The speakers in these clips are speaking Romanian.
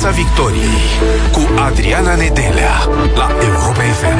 Piața Victoriei cu Adriana Nedelea la Europa FM.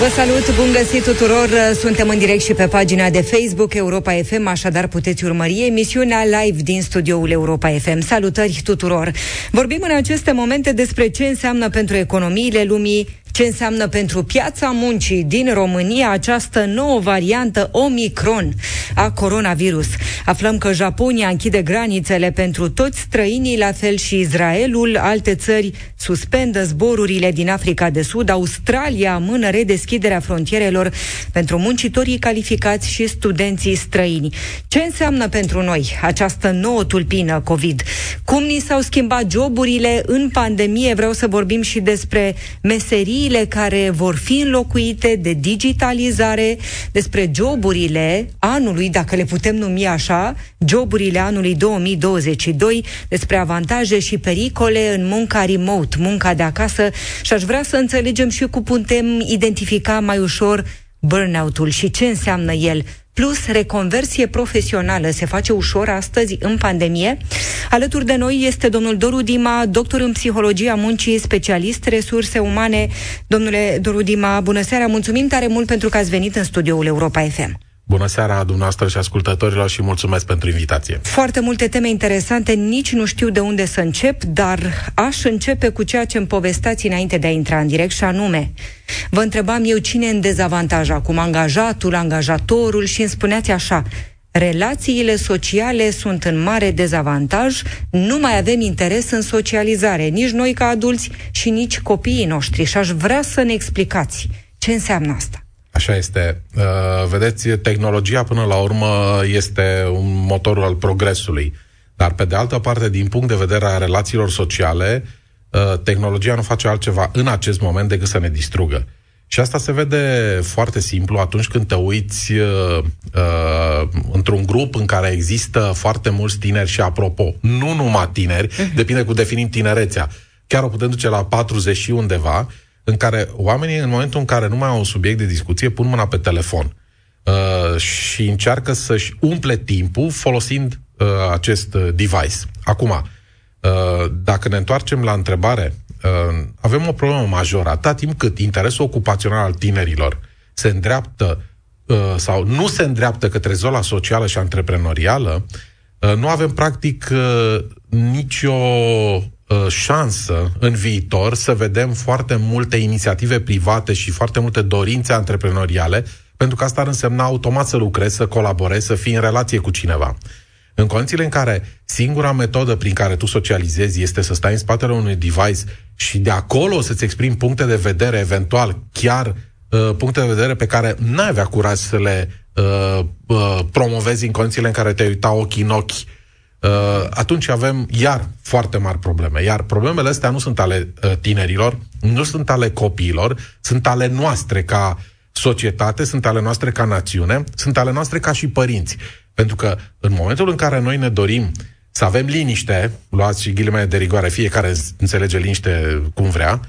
Vă salut, bun găsit tuturor! Suntem în direct și pe pagina de Facebook Europa FM, așadar puteți urmări emisiunea live din studioul Europa FM. Salutări tuturor! Vorbim în aceste momente despre ce înseamnă pentru economiile lumii ce înseamnă pentru piața muncii din România această nouă variantă Omicron a coronavirus. Aflăm că Japonia închide granițele pentru toți străinii, la fel și Israelul, alte țări suspendă zborurile din Africa de Sud, Australia amână redeschiderea frontierelor pentru muncitorii calificați și studenții străini. Ce înseamnă pentru noi această nouă tulpină COVID? Cum ni s-au schimbat joburile în pandemie? Vreau să vorbim și despre meserii profesiile care vor fi înlocuite de digitalizare, despre joburile anului, dacă le putem numi așa, joburile anului 2022, despre avantaje și pericole în munca remote, munca de acasă. Și aș vrea să înțelegem și cum putem identifica mai ușor burnout-ul și ce înseamnă el plus reconversie profesională se face ușor astăzi în pandemie. Alături de noi este domnul Doru Dima, doctor în psihologia muncii, specialist resurse umane. Domnule Doru Dima, bună seara, mulțumim tare mult pentru că ați venit în studioul Europa FM. Bună seara dumneavoastră și ascultătorilor și mulțumesc pentru invitație. Foarte multe teme interesante, nici nu știu de unde să încep, dar aș începe cu ceea ce îmi povestați înainte de a intra în direct și anume, vă întrebam eu cine e în dezavantaj acum, angajatul, angajatorul și îmi spuneați așa, relațiile sociale sunt în mare dezavantaj, nu mai avem interes în socializare, nici noi ca adulți și nici copiii noștri și aș vrea să ne explicați ce înseamnă asta. Așa este. Uh, vedeți, tehnologia până la urmă este un motor al progresului. Dar pe de altă parte, din punct de vedere a relațiilor sociale, uh, tehnologia nu face altceva în acest moment decât să ne distrugă. Și asta se vede foarte simplu atunci când te uiți uh, uh, într-un grup în care există foarte mulți tineri și, apropo, nu numai tineri, uh-huh. depinde cu definim tinerețea. Chiar o putem duce la 40 și undeva, în care oamenii, în momentul în care nu mai au un subiect de discuție, pun mâna pe telefon uh, și încearcă să-și umple timpul folosind uh, acest uh, device. Acum, uh, dacă ne întoarcem la întrebare, uh, avem o problemă majoră. Atâta timp cât interesul ocupațional al tinerilor se îndreaptă uh, sau nu se îndreaptă către zona socială și antreprenorială, uh, nu avem practic uh, nicio Uh, șansă în viitor să vedem foarte multe inițiative private și foarte multe dorințe antreprenoriale, pentru că asta ar însemna automat să lucrezi, să colaborezi, să fii în relație cu cineva. În condițiile în care singura metodă prin care tu socializezi este să stai în spatele unui device și de acolo să-ți exprimi puncte de vedere, eventual chiar uh, puncte de vedere pe care n-ai avea curaj să le uh, uh, promovezi în condițiile în care te uita ochii în ochi uh, atunci avem iar foarte mari probleme. Iar problemele astea nu sunt ale uh, tinerilor, nu sunt ale copiilor, sunt ale noastre ca societate, sunt ale noastre ca națiune, sunt ale noastre ca și părinți. Pentru că în momentul în care noi ne dorim să avem liniște, luați și ghilimele de rigoare, fiecare înțelege liniște cum vrea,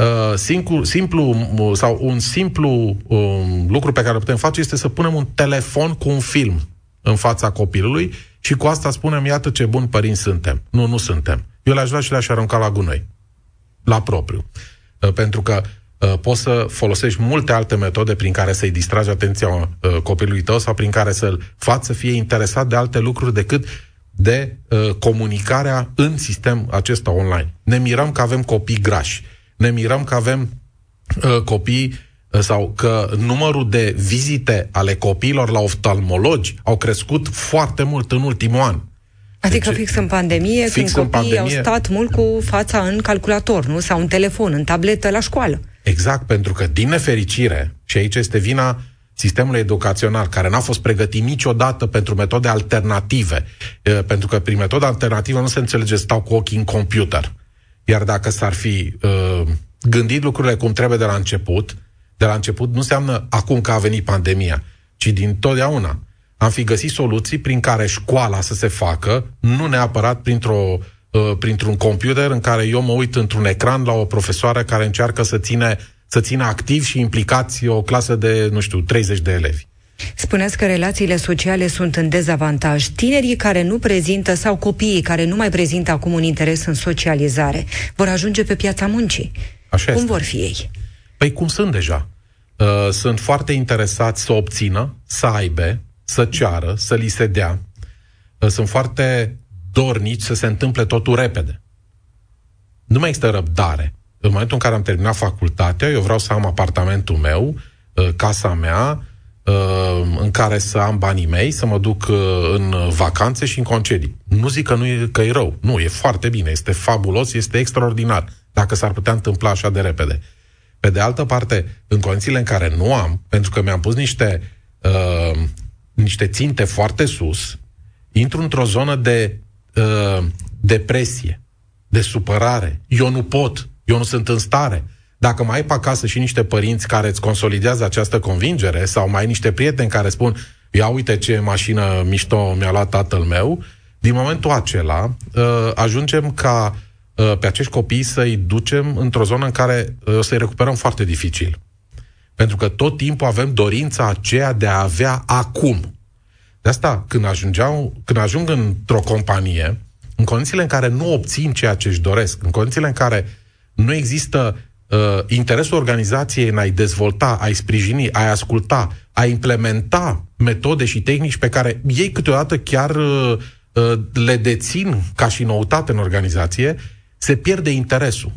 Uh, simplu, simplu sau un simplu um, lucru pe care îl putem face este să punem un telefon cu un film în fața copilului și cu asta spunem, iată ce buni părinți suntem. Nu, nu suntem. Eu le-aș lua și le-aș arunca la gunoi. La propriu. Uh, pentru că uh, poți să folosești multe alte metode prin care să-i distragi atenția uh, copilului tău sau prin care să-l faci să fie interesat de alte lucruri decât de uh, comunicarea în sistem acesta online. Ne mirăm că avem copii grași. Ne mirăm că avem uh, copii sau că numărul de vizite ale copiilor la oftalmologi au crescut foarte mult în ultimul an. Adică deci, fix în pandemie, fix când copiii pandemie, au stat mult cu fața în calculator, nu? Sau în telefon, în tabletă la școală. Exact, pentru că, din nefericire, și aici este vina sistemului educațional, care n-a fost pregătit niciodată pentru metode alternative, pentru că prin metode alternativă nu se înțelege stau cu ochii în computer. Iar dacă s-ar fi uh, gândit lucrurile cum trebuie de la început, de la început nu înseamnă acum că a venit pandemia, ci din totdeauna. Am fi găsit soluții prin care școala să se facă, nu neapărat printr-o, uh, printr-un computer în care eu mă uit într-un ecran la o profesoară care încearcă să ține, să țină activ și implicați o clasă de, nu știu, 30 de elevi. Spuneți că relațiile sociale sunt în dezavantaj. Tinerii care nu prezintă sau copiii care nu mai prezintă acum un interes în socializare vor ajunge pe piața muncii. Așa cum este. vor fi ei? Păi cum sunt deja? Uh, sunt foarte interesați să obțină, să aibă, să ceară, să li se dea. Uh, sunt foarte dornici să se întâmple totul repede. Nu mai există răbdare. În momentul în care am terminat facultatea, eu vreau să am apartamentul meu, uh, casa mea, uh, în care să am banii mei, să mă duc uh, în vacanțe și în concedii. Nu zic că, nu e, că e rău. Nu, e foarte bine, este fabulos, este extraordinar, dacă s-ar putea întâmpla așa de repede. Pe de altă parte, în condițiile în care nu am, pentru că mi-am pus niște, uh, niște ținte foarte sus, intru într-o zonă de uh, depresie, de supărare. Eu nu pot, eu nu sunt în stare. Dacă mai ai pe acasă și niște părinți care îți consolidează această convingere sau mai ai niște prieteni care spun ia uite ce mașină mișto mi-a luat tatăl meu, din momentul acela uh, ajungem ca uh, pe acești copii să-i ducem într-o zonă în care uh, o să-i recuperăm foarte dificil. Pentru că tot timpul avem dorința aceea de a avea acum. De asta, când, ajungeau, când ajung într-o companie, în condițiile în care nu obțin ceea ce își doresc, în condițiile în care nu există uh, interesul organizației în a-i dezvolta, a-i sprijini, a-i asculta, a implementa metode și tehnici pe care ei câteodată chiar uh, uh, le dețin ca și noutate în organizație, se pierde interesul.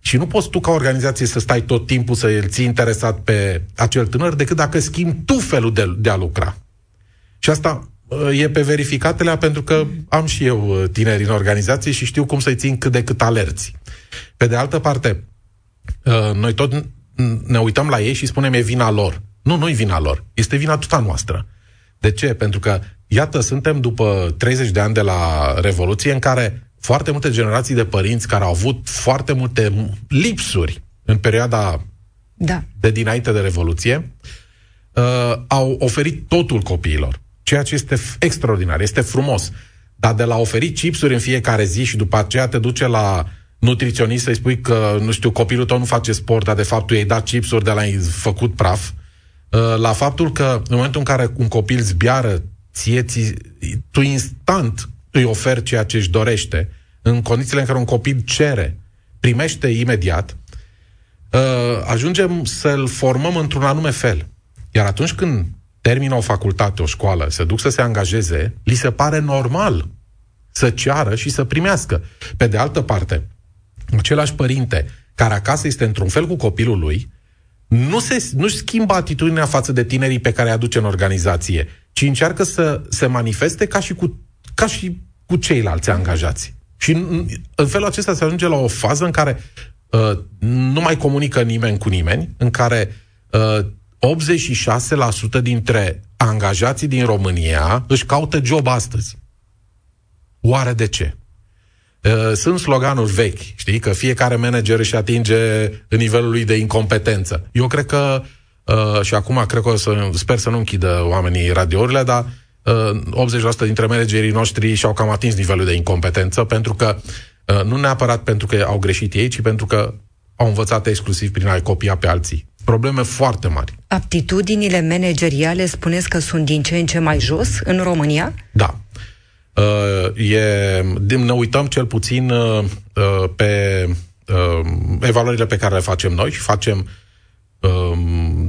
Și nu poți tu ca organizație să stai tot timpul să îl ții interesat pe acel tânăr decât dacă schimbi tu felul de, de a lucra. Și asta uh, e pe verificatele pentru că am și eu uh, tineri în organizație și știu cum să-i țin cât de cât alerți. Pe de altă parte, uh, noi tot ne uităm la ei și spunem e vina lor. Nu, nu e vina lor. Este vina tuta noastră. De ce? Pentru că, iată, suntem după 30 de ani de la Revoluție în care foarte multe generații de părinți care au avut foarte multe lipsuri în perioada Da. de dinainte de Revoluție, uh, au oferit totul copiilor. Ceea ce este f- extraordinar, este frumos. Dar de la oferi chipsuri în fiecare zi și după aceea te duce la nutriționist să-i spui că, nu știu, copilul tău nu face sport, dar de fapt tu i-ai dat chipsuri de la făcut praf, uh, la faptul că în momentul în care un copil zbiară, ție, ți, tu instant îi oferi ceea ce își dorește, în condițiile în care un copil cere, primește imediat, uh, ajungem să-l formăm într-un anume fel. Iar atunci când termină o facultate, o școală, se duc să se angajeze, li se pare normal să ceară și să primească. Pe de altă parte, același părinte care acasă este într-un fel cu copilul lui, nu se, nu-și schimbă atitudinea față de tinerii pe care îi aduce în organizație, ci încearcă să se manifeste ca și cu, ca și cu ceilalți angajați. Și în, în felul acesta se ajunge la o fază în care uh, nu mai comunică nimeni cu nimeni, în care uh, 86% dintre angajații din România își caută job astăzi. Oare de ce? Uh, Sunt sloganuri vechi, știi, că fiecare manager își atinge nivelul lui de incompetență. Eu cred că, uh, și acum cred că o să, sper să nu închidă oamenii radiourile, dar uh, 80% dintre managerii noștri și-au cam atins nivelul de incompetență, pentru că, uh, nu neapărat pentru că au greșit ei, ci pentru că au învățat exclusiv prin a-i copia pe alții. Probleme foarte mari. Aptitudinile manageriale spuneți că sunt din ce în ce mai jos în România? Da. Uh, e, din- ne uităm cel puțin uh, uh, pe uh, evaluările pe care le facem noi și facem uh,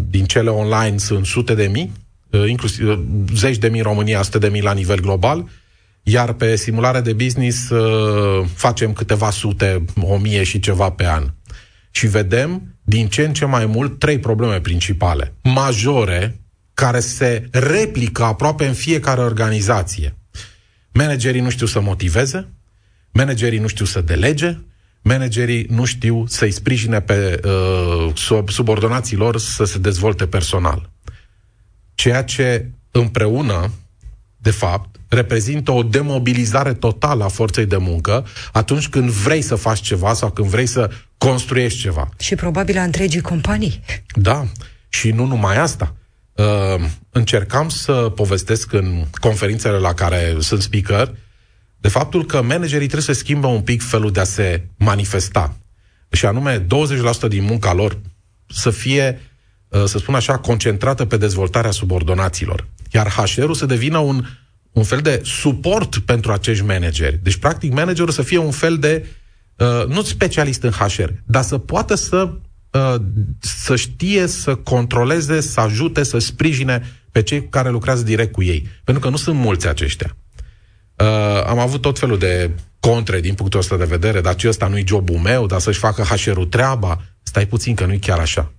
din cele online sunt sute de mii, uh, inclusiv uh, zeci de mii în România, sute de mii la nivel global, iar pe simulare de business uh, facem câteva sute, o mie și ceva pe an. Și vedem din ce în ce mai mult trei probleme principale, majore, care se replică aproape în fiecare organizație. Managerii nu știu să motiveze, managerii nu știu să delege, managerii nu știu să-i sprijine pe uh, sub, subordonații lor să se dezvolte personal. Ceea ce împreună, de fapt, reprezintă o demobilizare totală a forței de muncă atunci când vrei să faci ceva sau când vrei să construiești ceva. Și probabil a întregii companii. Da, și nu numai asta. Uh, încercam să povestesc în conferințele la care sunt speaker de faptul că managerii trebuie să schimbe un pic felul de a se manifesta. Și anume 20% din munca lor să fie uh, să spun așa, concentrată pe dezvoltarea subordonaților. Iar HR-ul să devină un, un fel de suport pentru acești manageri. Deci, practic, managerul să fie un fel de, uh, nu specialist în HR, dar să poată să, uh, să știe să controleze, să ajute, să sprijine pe cei care lucrează direct cu ei. Pentru că nu sunt mulți aceștia. Uh, am avut tot felul de contre din punctul ăsta de vedere, dar ce ăsta nu-i jobul meu, dar să-și facă HR-ul treaba. Stai puțin că nu-i chiar așa.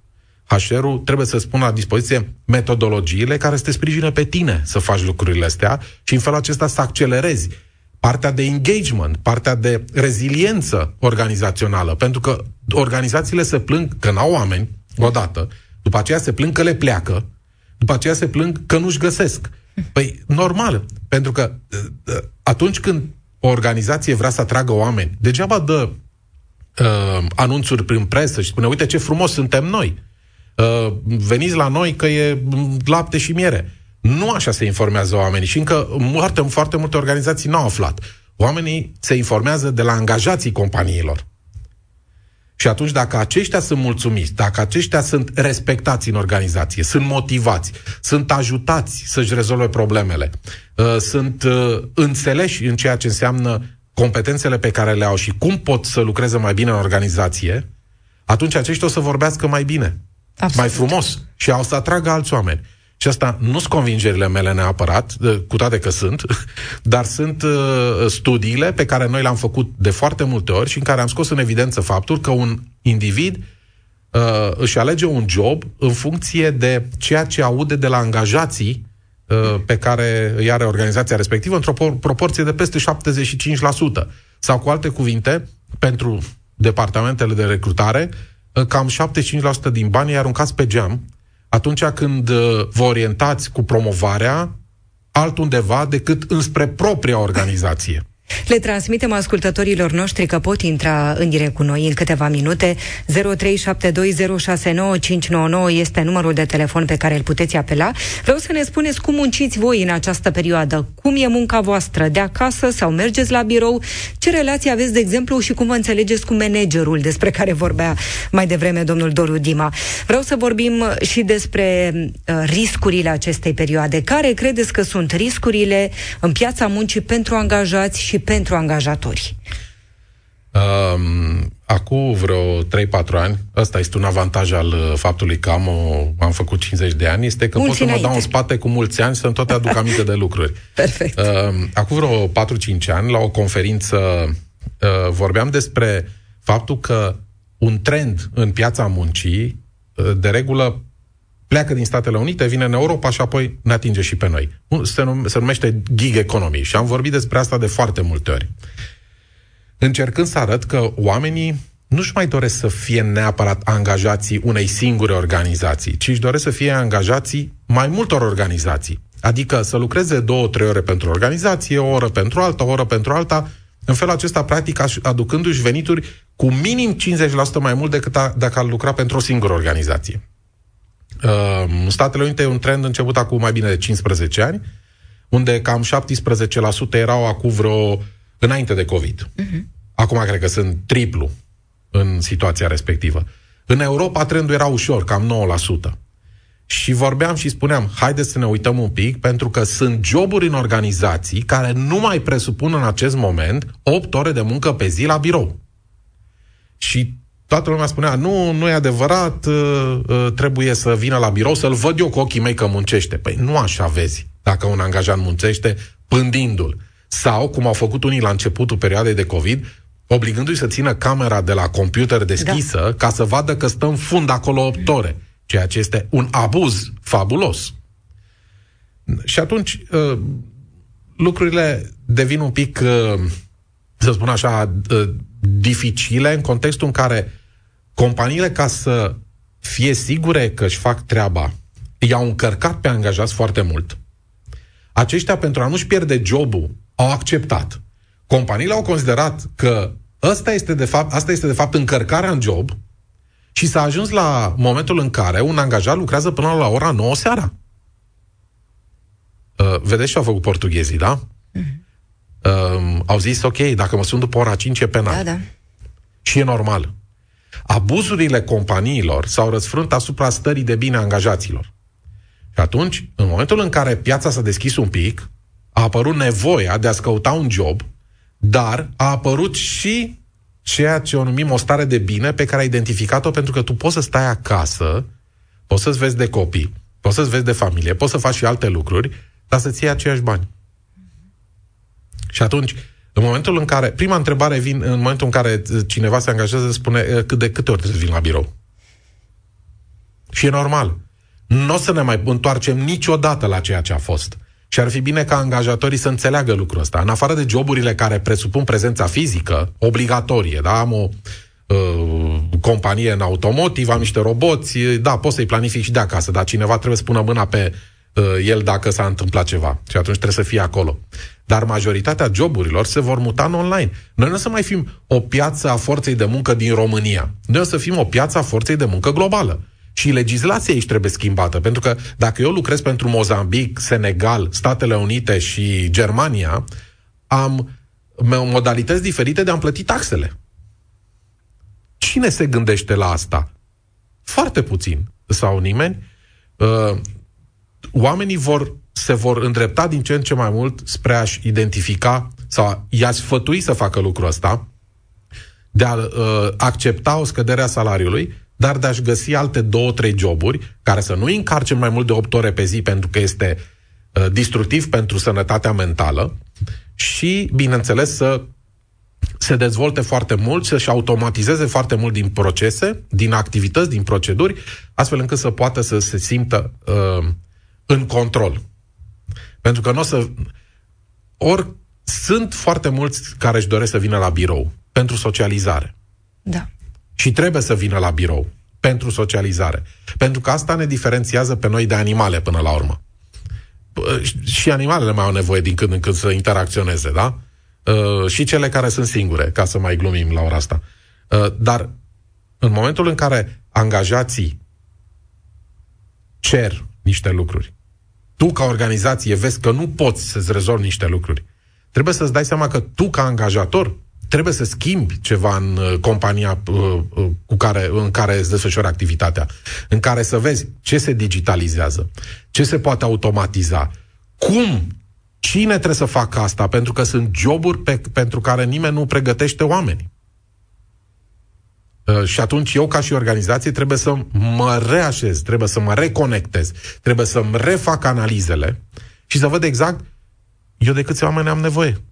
HR-ul trebuie să spună la dispoziție metodologiile care să te sprijină pe tine să faci lucrurile astea și în felul acesta să accelerezi partea de engagement, partea de reziliență organizațională, pentru că organizațiile se plâng că n-au oameni, odată, după aceea se plâng că le pleacă, după aceea se plâng că nu-și găsesc. Păi, normal, pentru că uh, atunci când o organizație vrea să atragă oameni, degeaba dă uh, anunțuri prin presă și spune, uite ce frumos suntem noi. Uh, veniți la noi că e lapte și miere. Nu așa se informează oamenii și încă foarte, foarte multe organizații n-au aflat. Oamenii se informează de la angajații companiilor. Și atunci, dacă aceștia sunt mulțumiți, dacă aceștia sunt respectați în organizație, sunt motivați, sunt ajutați să-și rezolve problemele, uh, sunt uh, înțeleși în ceea ce înseamnă competențele pe care le au și cum pot să lucreze mai bine în organizație, atunci aceștia o să vorbească mai bine, Absolut. mai frumos și au să atragă alți oameni. Și asta nu sunt convingerile mele neapărat, cu toate că sunt, dar sunt uh, studiile pe care noi le-am făcut de foarte multe ori și în care am scos în evidență faptul că un individ uh, își alege un job în funcție de ceea ce aude de la angajații uh, pe care îi are organizația respectivă într-o proporție de peste 75%. Sau cu alte cuvinte, pentru departamentele de recrutare, uh, cam 75% din banii aruncați pe geam atunci când uh, vă orientați cu promovarea altundeva decât înspre propria organizație. Le transmitem ascultătorilor noștri că pot intra în direct cu noi în câteva minute. 0372069599 este numărul de telefon pe care îl puteți apela. Vreau să ne spuneți cum munciți voi în această perioadă. Cum e munca voastră? De acasă sau mergeți la birou? Ce relații aveți, de exemplu, și cum vă înțelegeți cu managerul despre care vorbea mai devreme domnul Doru Dima? Vreau să vorbim și despre uh, riscurile acestei perioade. Care credeți că sunt riscurile în piața muncii pentru angajați și pentru angajatori? Um, acum vreo 3-4 ani, ăsta este un avantaj al uh, faptului că am, o, am făcut 50 de ani, este că mulți pot să mă dau în spate cu mulți ani să-mi tot aduc aminte de lucruri. Perfect. Uh, acum vreo 4-5 ani, la o conferință, uh, vorbeam despre faptul că un trend în piața muncii, uh, de regulă, pleacă din Statele Unite, vine în Europa și apoi ne atinge și pe noi. Se, num- se numește gig economy și am vorbit despre asta de foarte multe ori. Încercând să arăt că oamenii nu-și mai doresc să fie neapărat angajații unei singure organizații, ci își doresc să fie angajații mai multor organizații. Adică să lucreze două, trei ore pentru organizație, o oră pentru alta, o oră pentru alta, în felul acesta, practic, aducându-și venituri cu minim 50% mai mult decât a, dacă ar lucra pentru o singură organizație. Uh, Statele Unite e un trend început acum mai bine de 15 ani, unde cam 17% erau acum vreo înainte de COVID. Uh-huh. Acum cred că sunt triplu în situația respectivă. În Europa trendul era ușor, cam 9%. Și vorbeam și spuneam, haideți să ne uităm un pic, pentru că sunt joburi în organizații care nu mai presupun în acest moment 8 ore de muncă pe zi la birou. Și toată lumea spunea, nu, nu e adevărat, uh, uh, trebuie să vină la birou să-l văd eu cu ochii mei că muncește. Păi nu așa vezi dacă un angajat muncește pândindu-l. Sau, cum au făcut unii la începutul perioadei de COVID, obligându-i să țină camera de la computer deschisă da. ca să vadă că stă în fund acolo 8 ore, ceea ce este un abuz fabulos. Și atunci uh, lucrurile devin un pic, să spun așa, dificile în contextul în care companiile, ca să fie sigure că își fac treaba, i-au încărcat pe angajați foarte mult. Aceștia, pentru a nu-și pierde jobul, au acceptat. Companiile au considerat că asta este de fapt, asta este de fapt încărcarea în job și s-a ajuns la momentul în care un angajat lucrează până la ora 9 seara. Uh, vedeți ce au făcut portughezii, da? Mm-hmm. Uh, au zis, ok, dacă mă sun după ora 5 e penal. Da, da. Și e normal. Abuzurile companiilor s-au răsfrânt asupra stării de bine a angajaților. Și atunci, în momentul în care piața s-a deschis un pic, a apărut nevoia de a-ți căuta un job, dar a apărut și ceea ce o numim o stare de bine pe care ai identificat-o pentru că tu poți să stai acasă, poți să-ți vezi de copii, poți să-ți vezi de familie, poți să faci și alte lucruri, dar să-ți iei aceiași bani. Și atunci, în momentul în care, prima întrebare vin, în momentul în care cineva se angajează, spune cât de câte ori trebuie să vin la birou. Și e normal. Nu o să ne mai întoarcem niciodată la ceea ce a fost. Și ar fi bine ca angajatorii să înțeleagă lucrul ăsta. În afară de joburile care presupun prezența fizică, obligatorie, da? Am o uh, companie în automotiv, am niște roboți, da, poți să-i planifici și de acasă, dar cineva trebuie să pună mâna pe uh, el dacă s-a întâmplat ceva. Și atunci trebuie să fie acolo. Dar majoritatea joburilor se vor muta în online. Noi nu o să mai fim o piață a forței de muncă din România. Noi o să fim o piață a forței de muncă globală. Și legislația aici trebuie schimbată, pentru că dacă eu lucrez pentru Mozambic, Senegal, Statele Unite și Germania, am modalități diferite de a-mi plăti taxele. Cine se gândește la asta? Foarte puțin sau nimeni. Uh, oamenii vor, se vor îndrepta din ce în ce mai mult spre a-și identifica sau i-a sfătui să facă lucrul ăsta, de a uh, accepta o scădere a salariului, dar de a-și găsi alte două, trei joburi care să nu încarce mai mult de 8 ore pe zi pentru că este uh, destructiv pentru sănătatea mentală și, bineînțeles, să se dezvolte foarte mult, să-și automatizeze foarte mult din procese, din activități, din proceduri, astfel încât să poată să se simtă uh, în control. Pentru că nu o să... Ori sunt foarte mulți care își doresc să vină la birou pentru socializare. Da și trebuie să vină la birou pentru socializare. Pentru că asta ne diferențiază pe noi de animale până la urmă. Și animalele mai au nevoie din când în când să interacționeze, da? Uh, și cele care sunt singure, ca să mai glumim la ora asta. Uh, dar în momentul în care angajații cer niște lucruri, tu ca organizație vezi că nu poți să-ți rezolvi niște lucruri, trebuie să-ți dai seama că tu ca angajator trebuie să schimbi ceva în uh, compania uh, uh, cu care, în care îți desfășoară activitatea, în care să vezi ce se digitalizează, ce se poate automatiza, cum, cine trebuie să facă asta, pentru că sunt joburi pe, pentru care nimeni nu pregătește oameni. Uh, și atunci eu, ca și organizație, trebuie să mă reașez, trebuie să mă reconectez, trebuie să-mi refac analizele și să văd exact eu de câți oameni am nevoie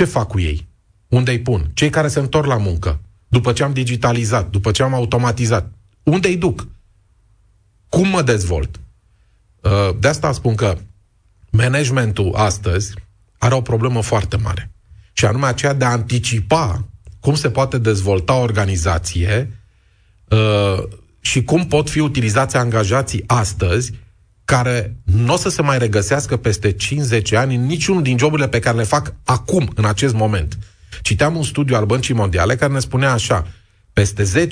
ce fac cu ei? Unde îi pun? Cei care se întorc la muncă, după ce am digitalizat, după ce am automatizat, unde îi duc? Cum mă dezvolt? Uh, de asta spun că managementul astăzi are o problemă foarte mare. Și anume aceea de a anticipa cum se poate dezvolta o organizație uh, și cum pot fi utilizați angajații astăzi care nu o să se mai regăsească peste 5-10 ani în niciunul din joburile pe care le fac acum, în acest moment. Citeam un studiu al Băncii Mondiale care ne spunea așa, peste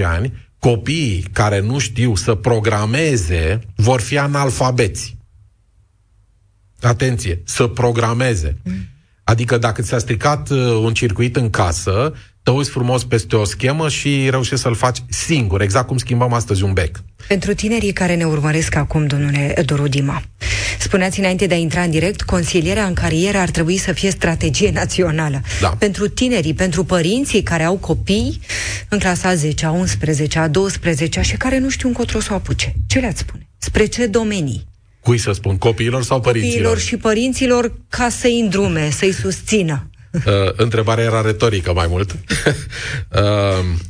10-15 ani, copiii care nu știu să programeze vor fi analfabeți. Atenție, să programeze. Mm. Adică dacă ți-a stricat uh, un circuit în casă, te uiți frumos peste o schemă și reușești să-l faci singur, exact cum schimbăm astăzi un bec. Pentru tinerii care ne urmăresc acum, domnule Doru Dima, spuneați înainte de a intra în direct, consilierea în carieră ar trebui să fie strategie națională. Da. Pentru tinerii, pentru părinții care au copii în clasa 10, a 11, a 12 și care nu știu încotro să o apuce. Ce le-ați spune? Spre ce domenii? Cui să spun, copiilor sau părinților? Copiilor și părinților ca să-i îndrume, să-i susțină. Uh, întrebarea era retorică mai mult. uh,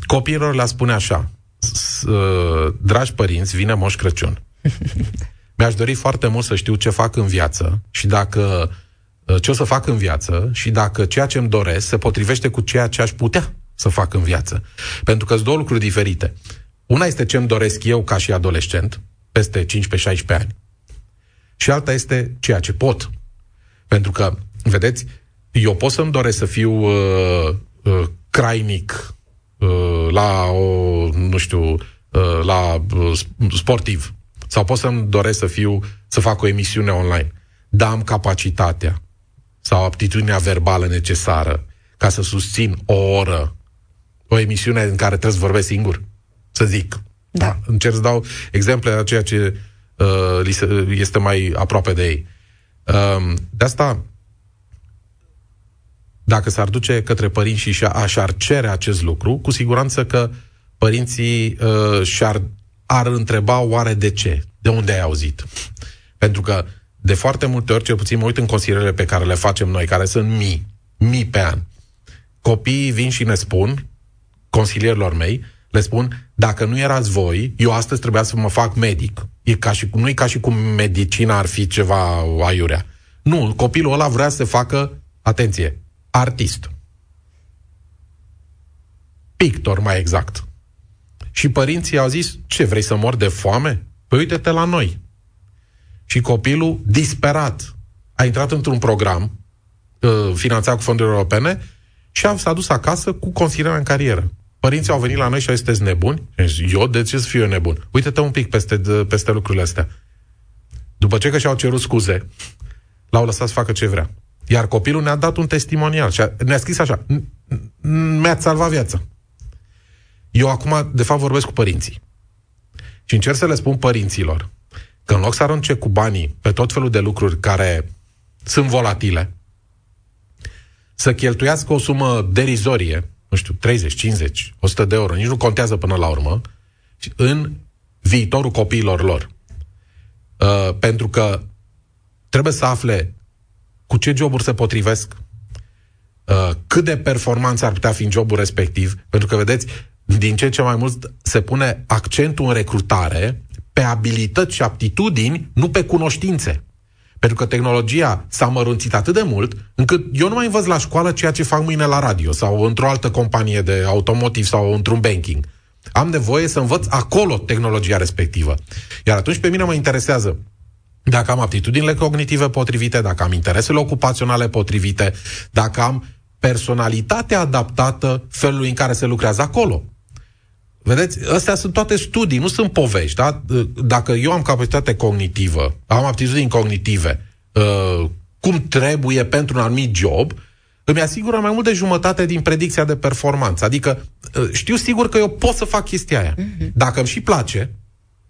copiilor le spune așa, uh, dragi părinți, vine Moș Crăciun. Mi-aș dori foarte mult să știu ce fac în viață și dacă uh, ce o să fac în viață și dacă ceea ce îmi doresc se potrivește cu ceea ce aș putea să fac în viață. Pentru că sunt două lucruri diferite. Una este ce îmi doresc eu ca și adolescent, peste 15-16 ani. Și alta este ceea ce pot. Pentru că, vedeți, eu pot să-mi doresc să fiu uh, uh, crainic uh, la o, nu știu, uh, la uh, sportiv. Sau pot să-mi doresc să fiu, să fac o emisiune online. Dar am capacitatea sau aptitudinea verbală necesară ca să susțin o oră O emisiune în care trebuie să vorbesc singur? Să zic. Da. da. Încerc să dau exemple a ceea ce uh, este mai aproape de ei. Uh, de asta, dacă s-ar duce către părinți și și-ar cere acest lucru, cu siguranță că părinții uh, și-ar ar întreba oare de ce, de unde ai auzit. Pentru că de foarte multe ori, cel puțin mă uit în consilierele pe care le facem noi, care sunt mii, mii pe an. Copiii vin și ne spun, consilierilor mei, le spun, dacă nu erați voi, eu astăzi trebuia să mă fac medic. E ca și, nu e ca și cum medicina ar fi ceva aiurea. Nu, copilul ăla vrea să se facă, atenție, artist. Pictor, mai exact. Și părinții au zis, ce, vrei să mor de foame? Păi uite-te la noi. Și copilul, disperat, a intrat într-un program uh, finanțat cu fonduri europene și a, s-a dus acasă cu consilierea în carieră. Părinții au venit la noi și au zis, sunteți nebuni? Eu, de ce să fiu eu nebun? Uite-te un pic peste, peste lucrurile astea. După ce că și-au cerut scuze, l-au lăsat să facă ce vrea. Iar copilul ne-a dat un testimonial și ne-a scris așa, mi-a salvat viața. Eu acum, de fapt, vorbesc cu părinții. Și încerc să le spun părinților că în loc să arunce cu banii pe tot felul de lucruri care sunt volatile, să cheltuiască o sumă derizorie, nu știu, 30, 50, 100 de euro, nici nu contează până la urmă, în viitorul copiilor lor. Uh, pentru că trebuie să afle cu ce joburi se potrivesc, uh, cât de performanță ar putea fi în jobul respectiv, pentru că, vedeți, din ce în ce mai mult se pune accentul în recrutare pe abilități și aptitudini, nu pe cunoștințe. Pentru că tehnologia s-a mărunțit atât de mult, încât eu nu mai învăț la școală ceea ce fac mâine la radio sau într-o altă companie de automotiv sau într-un banking. Am nevoie să învăț acolo tehnologia respectivă. Iar atunci pe mine mă interesează dacă am aptitudinile cognitive potrivite, dacă am interesele ocupaționale potrivite, dacă am personalitatea adaptată felului în care se lucrează acolo. Vedeți, astea sunt toate studii, nu sunt povești. Da? Dacă eu am capacitate cognitivă, am aptitudini cognitive, uh, cum trebuie pentru un anumit job, îmi asigură mai mult de jumătate din predicția de performanță. Adică uh, știu sigur că eu pot să fac chestia aia. Uh-huh. Dacă îmi și place,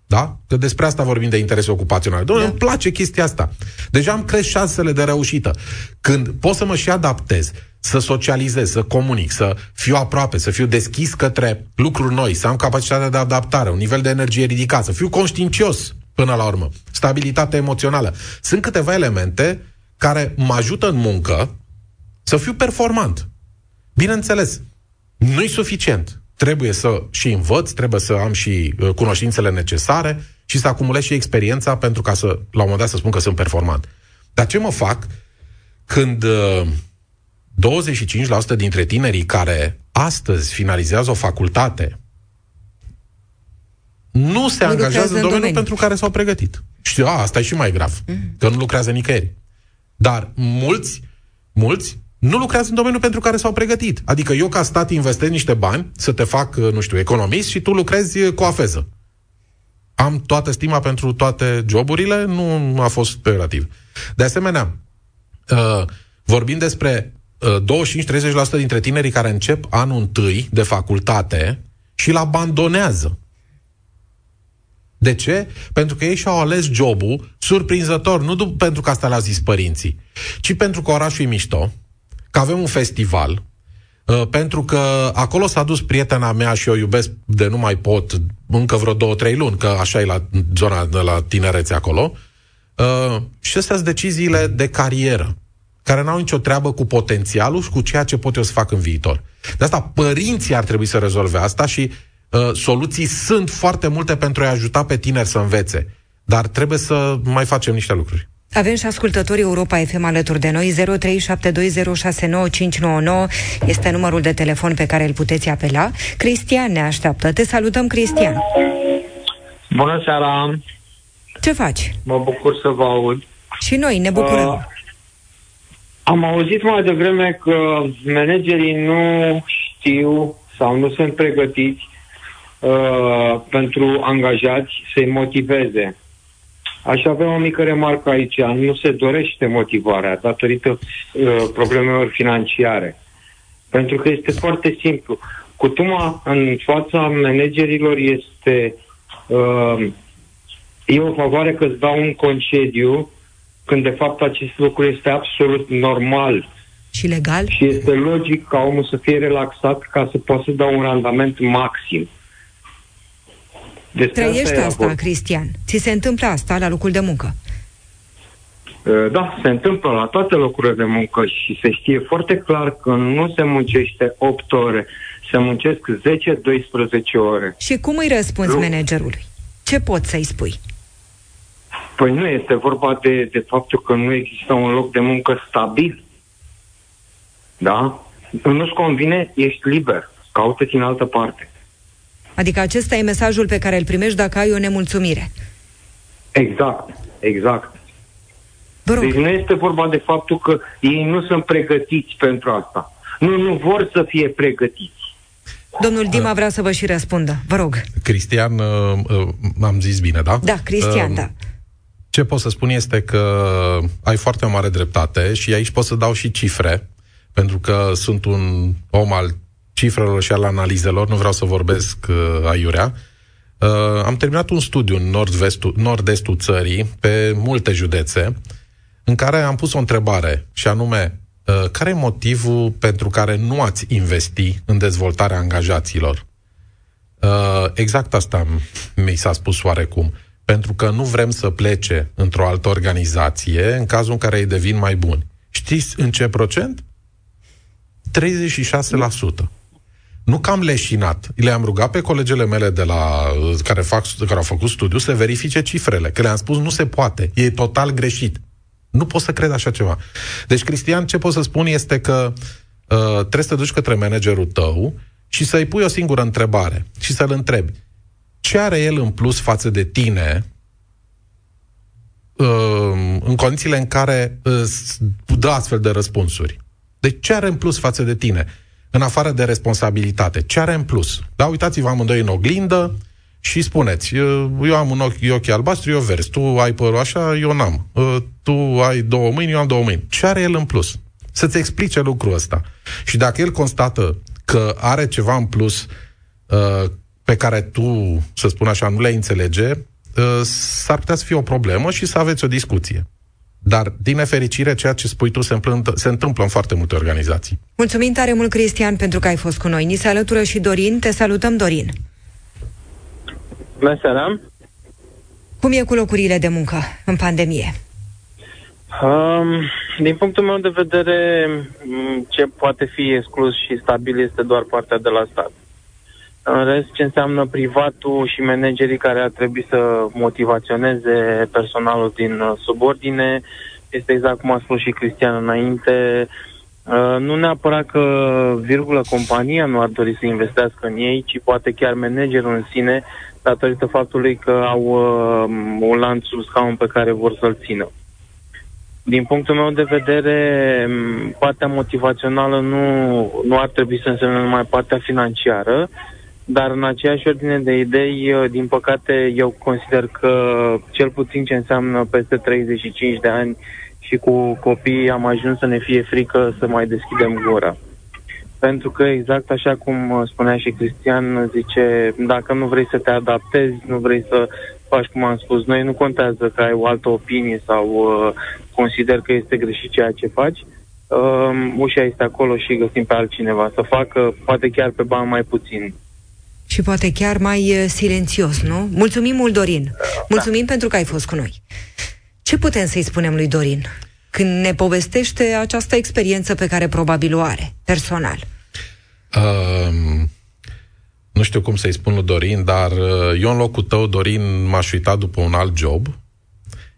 da? Că despre asta vorbim de interese ocupaționale. Domnule, da. îmi place chestia asta. Deja am cresc șansele de reușită. Când pot să mă și adaptez, să socializez, să comunic, să fiu aproape, să fiu deschis către lucruri noi, să am capacitatea de adaptare, un nivel de energie ridicat, să fiu conștiincios până la urmă, stabilitate emoțională. Sunt câteva elemente care mă ajută în muncă să fiu performant. Bineînțeles, nu-i suficient. Trebuie să și învăț, trebuie să am și uh, cunoștințele necesare și să acumulez și experiența pentru ca să, la un moment dat, să spun că sunt performant. Dar ce mă fac când uh, 25% dintre tinerii care astăzi finalizează o facultate nu se nu angajează în domeniul domeniu. pentru care s-au pregătit. Și a, asta e și mai grav, mm. că nu lucrează nicăieri. Dar mulți, mulți nu lucrează în domeniul pentru care s-au pregătit. Adică eu ca stat investesc niște bani să te fac, nu știu, economist și tu lucrezi cu afeză. Am toată stima pentru toate joburile, nu a fost operativ. De asemenea, uh, vorbim despre 25-30% dintre tinerii care încep anul întâi de facultate și îl abandonează. De ce? Pentru că ei și-au ales jobul surprinzător, nu pentru că asta le-au zis părinții, ci pentru că orașul e mișto, că avem un festival, uh, pentru că acolo s-a dus prietena mea și o iubesc de nu mai pot încă vreo două, trei luni, că așa e la zona de la tinerețe acolo. Uh, și astea sunt deciziile de carieră care n-au nicio treabă cu potențialul și cu ceea ce pot eu să fac în viitor. De asta părinții ar trebui să rezolve asta și uh, soluții sunt foarte multe pentru a ajuta pe tineri să învețe. Dar trebuie să mai facem niște lucruri. Avem și ascultătorii Europa FM alături de noi. 0372069599 este numărul de telefon pe care îl puteți apela. Cristian ne așteaptă. Te salutăm, Cristian. Bună seara! Ce faci? Mă bucur să vă aud. Și noi ne bucurăm. Uh, am auzit mai devreme că managerii nu știu sau nu sunt pregătiți uh, pentru angajați să-i motiveze. Aș avea o mică remarcă aici. Nu se dorește motivarea datorită uh, problemelor financiare. Pentru că este foarte simplu. Cutuma în fața managerilor este uh, e o favoare că îți dau un concediu când de fapt acest lucru este absolut normal. Și legal? Și este logic ca omul să fie relaxat ca să poată să dau un randament maxim. Despre Trăiești asta, asta Cristian. Ți se întâmplă asta la locul de muncă? Uh, da, se întâmplă la toate locurile de muncă și se știe foarte clar că nu se muncește 8 ore, se muncesc 10-12 ore. Și cum îi răspunzi Lu- managerului? Ce poți să-i spui? Păi nu este vorba de, de faptul că nu există un loc de muncă stabil. Da? Nu-ți convine, ești liber. Caută-ți în altă parte. Adică acesta e mesajul pe care îl primești dacă ai o nemulțumire. Exact, exact. Deci nu este vorba de faptul că ei nu sunt pregătiți pentru asta. Nu, nu vor să fie pregătiți. Domnul Dima vrea să vă și răspundă. Vă rog. Cristian, uh, uh, am zis bine, da? Da, Cristian, uh, da. Ce pot să spun este că ai foarte mare dreptate și aici pot să dau și cifre, pentru că sunt un om al cifrelor și al analizelor, nu vreau să vorbesc uh, aiurea. Uh, am terminat un studiu în nord-vestul, nord-estul țării, pe multe județe, în care am pus o întrebare, și anume, uh, care e motivul pentru care nu ați investi în dezvoltarea angajaților? Uh, exact asta mi s-a spus oarecum. Pentru că nu vrem să plece într-o altă organizație în cazul în care ei devin mai buni. Știți în ce procent? 36%. Nu cam leșinat. Le-am rugat pe colegele mele de la, care, fac, care au făcut studiu să verifice cifrele, că le-am spus nu se poate, e total greșit. Nu pot să cred așa ceva. Deci, Cristian, ce pot să spun este că uh, trebuie să te duci către managerul tău și să-i pui o singură întrebare și să-l întrebi ce are el în plus față de tine uh, în condițiile în care îți dă astfel de răspunsuri. Deci ce are în plus față de tine? În afară de responsabilitate. Ce are în plus? Da, uitați-vă amândoi în oglindă și spuneți, eu am un ochi, ochi albastru, eu vers, tu ai părul așa, eu n-am. Uh, tu ai două mâini, eu am două mâini. Ce are el în plus? Să-ți explice lucrul ăsta. Și dacă el constată că are ceva în plus uh, pe care tu, să spun așa, nu le înțelege, uh, s-ar putea să fie o problemă și să aveți o discuție. Dar, din nefericire, ceea ce spui tu se întâmplă, se întâmplă în foarte multe organizații. Mulțumim tare mult, Cristian, pentru că ai fost cu noi. Ni se alătură și Dorin. Te salutăm, Dorin. Bună seara. Cum e cu locurile de muncă în pandemie? Um, din punctul meu de vedere, ce poate fi exclus și stabil este doar partea de la stat. În rest, ce înseamnă privatul și managerii care ar trebui să motivaționeze personalul din uh, subordine, este exact cum a spus și Cristian înainte, uh, nu neapărat că, virgulă, compania nu ar dori să investească în ei, ci poate chiar managerul în sine, datorită faptului că au uh, un lanț sub scaun pe care vor să-l țină. Din punctul meu de vedere, partea motivațională nu, nu ar trebui să însemne numai partea financiară, dar în aceeași ordine de idei, uh, din păcate, eu consider că cel puțin ce înseamnă peste 35 de ani și cu copii am ajuns să ne fie frică să mai deschidem gura. Pentru că exact așa cum uh, spunea și Cristian, zice, dacă nu vrei să te adaptezi, nu vrei să faci cum am spus noi, nu contează că ai o altă opinie sau uh, consider că este greșit ceea ce faci, uh, ușa este acolo și găsim pe altcineva să facă, poate chiar pe bani mai puțin și poate chiar mai uh, silențios, nu? Mulțumim mult, Dorin. Mulțumim da. pentru că ai fost cu noi. Ce putem să-i spunem lui Dorin când ne povestește această experiență pe care probabil o are, personal? Um, nu știu cum să-i spun lui Dorin, dar uh, eu în locul tău, Dorin, m-aș uita după un alt job,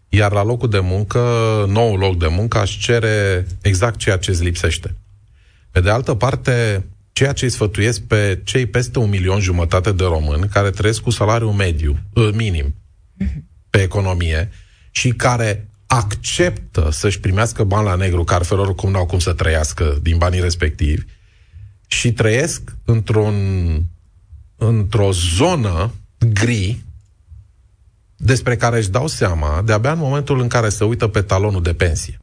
iar la locul de muncă, nou loc de muncă, aș cere exact ceea ce îți lipsește. Pe de altă parte, ceea ce îi sfătuiesc pe cei peste un milion jumătate de români care trăiesc cu salariu mediu, uh, minim, pe economie și care acceptă să-și primească bani la negru, care fără oricum n-au cum să trăiască din banii respectivi, și trăiesc într-un, într-o zonă gri despre care își dau seama de-abia în momentul în care se uită pe talonul de pensie.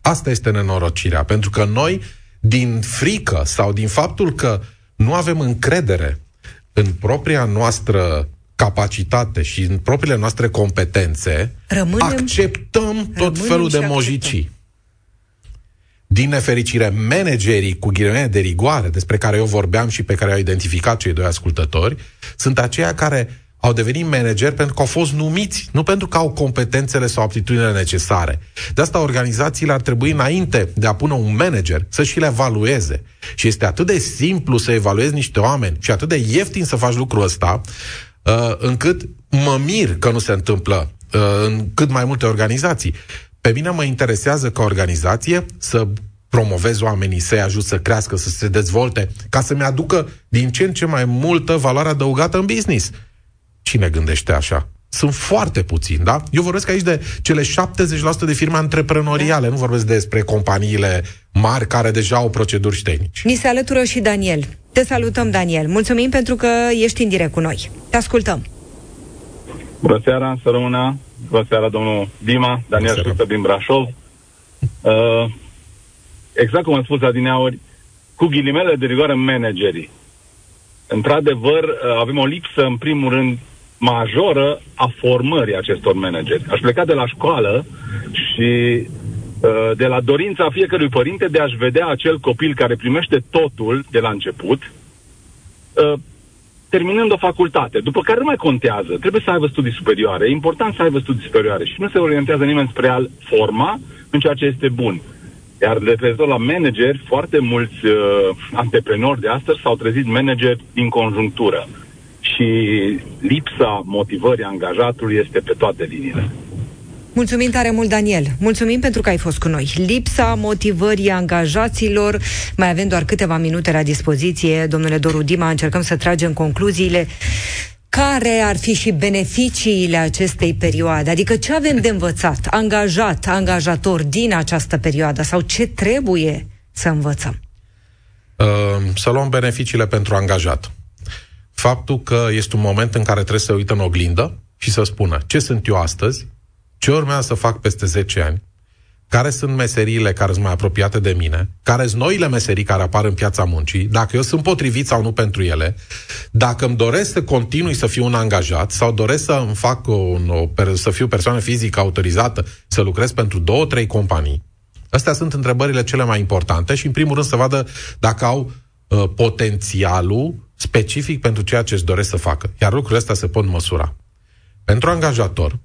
Asta este nenorocirea, pentru că noi din frică sau din faptul că nu avem încredere în propria noastră capacitate și în propriile noastre competențe, rămânem, acceptăm tot felul de mojicii. Din nefericire, managerii cu ghilimele de rigoare, despre care eu vorbeam și pe care au identificat cei doi ascultători, sunt aceia care au devenit manageri pentru că au fost numiți, nu pentru că au competențele sau aptitudinile necesare. De asta organizațiile ar trebui, înainte de a pune un manager, să și le evalueze. Și este atât de simplu să evaluezi niște oameni și atât de ieftin să faci lucrul ăsta, uh, încât mă mir că nu se întâmplă uh, în cât mai multe organizații. Pe mine mă interesează ca organizație să promovez oamenii, să-i ajut să crească, să se dezvolte, ca să-mi aducă din ce în ce mai multă valoare adăugată în business. Cine gândește așa? Sunt foarte puțini, da? Eu vorbesc aici de cele 70% de firme antreprenoriale, nu vorbesc despre companiile mari care deja au proceduri și tehnici. Ni se alătură și Daniel. Te salutăm, Daniel. Mulțumim pentru că ești în direct cu noi. Te ascultăm. Bună seara, să rămână. Bună seara, domnul Dima, Daniel Șuță din Brașov. Uh, exact cum am spus adineauri, cu ghilimele de rigoare managerii. Într-adevăr, uh, avem o lipsă, în primul rând, majoră a formării acestor manageri. Aș pleca de la școală și uh, de la dorința fiecărui părinte de a-și vedea acel copil care primește totul de la început, uh, terminând o facultate, după care nu mai contează, trebuie să aibă studii superioare, e important să aibă studii superioare și nu se orientează nimeni spre a forma în ceea ce este bun. Iar referitor la manageri, foarte mulți uh, antreprenori de astăzi s-au trezit manageri din conjunctură. Și lipsa motivării angajatului este pe toate liniile. Mulțumim tare mult, Daniel. Mulțumim pentru că ai fost cu noi. Lipsa motivării angajaților. Mai avem doar câteva minute la dispoziție. Domnule Doru Dima, încercăm să tragem concluziile. Care ar fi și beneficiile acestei perioade? Adică ce avem de învățat, angajat, angajator din această perioadă? Sau ce trebuie să învățăm? Uh, să luăm beneficiile pentru angajat. Faptul că este un moment în care trebuie să uită în oglindă și să spună ce sunt eu astăzi, ce urmează să fac peste 10 ani, care sunt meseriile care sunt mai apropiate de mine, care sunt noile meserii care apar în piața muncii, dacă eu sunt potrivit sau nu pentru ele, dacă îmi doresc să continui să fiu un angajat sau doresc să îmi fac un, o, să fiu persoană fizică autorizată să lucrez pentru două, trei companii. Astea sunt întrebările cele mai importante și, în primul rând, să vadă dacă au uh, potențialul specific pentru ceea ce își doresc să facă. Iar lucrurile astea se pot măsura. Pentru angajator,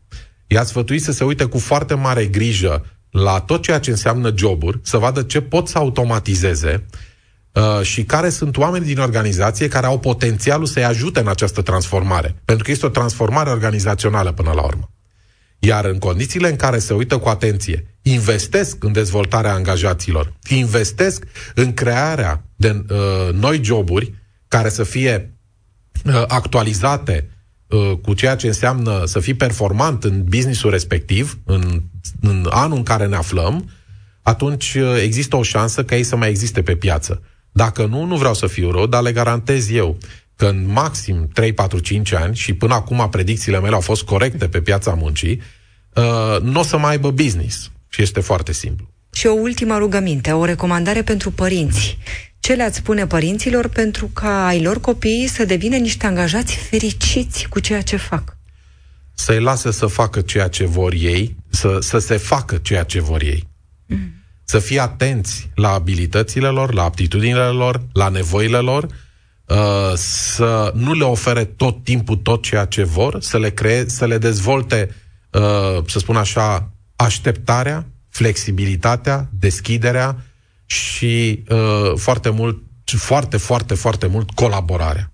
i-a sfătuit să se uite cu foarte mare grijă la tot ceea ce înseamnă joburi, să vadă ce pot să automatizeze uh, și care sunt oameni din organizație care au potențialul să-i ajute în această transformare. Pentru că este o transformare organizațională până la urmă. Iar în condițiile în care se uită cu atenție, investesc în dezvoltarea angajaților, investesc în crearea de uh, noi joburi care să fie uh, actualizate uh, cu ceea ce înseamnă să fii performant în businessul respectiv, în, în anul în care ne aflăm, atunci uh, există o șansă ca ei să mai existe pe piață. Dacă nu, nu vreau să fiu rău, dar le garantez eu că în maxim 3, 4, 5 ani, și până acum predicțiile mele au fost corecte pe piața muncii, uh, nu o să mai aibă business. Și este foarte simplu. Și o ultimă rugăminte, o recomandare pentru părinți. Ce le-ați spune părinților pentru ca ai lor copii să devină niște angajați fericiți cu ceea ce fac? Să-i lasă să facă ceea ce vor ei, să, să se facă ceea ce vor ei. Mm. Să fie atenți la abilitățile lor, la aptitudinile lor, la nevoile lor, uh, să nu le ofere tot timpul tot ceea ce vor, să le, cree, să le dezvolte, uh, să spun așa, așteptarea, flexibilitatea, deschiderea și uh, foarte mult, foarte, foarte, foarte mult colaborarea.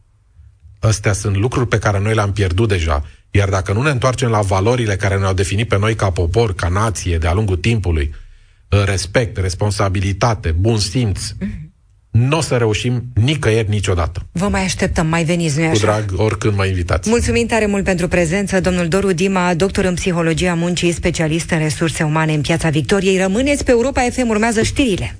Astea sunt lucruri pe care noi le-am pierdut deja. Iar dacă nu ne întoarcem la valorile care ne-au definit pe noi ca popor, ca nație, de-a lungul timpului, uh, respect, responsabilitate, bun simț, mm-hmm. nu o să reușim nicăieri niciodată. Vă mai așteptăm, mai veniți, nu Cu drag, oricând mă invitați. Mulțumim tare mult pentru prezență, domnul Doru Dima, doctor în psihologia muncii, specialist în resurse umane în Piața Victoriei. Rămâneți pe Europa FM, urmează știrile.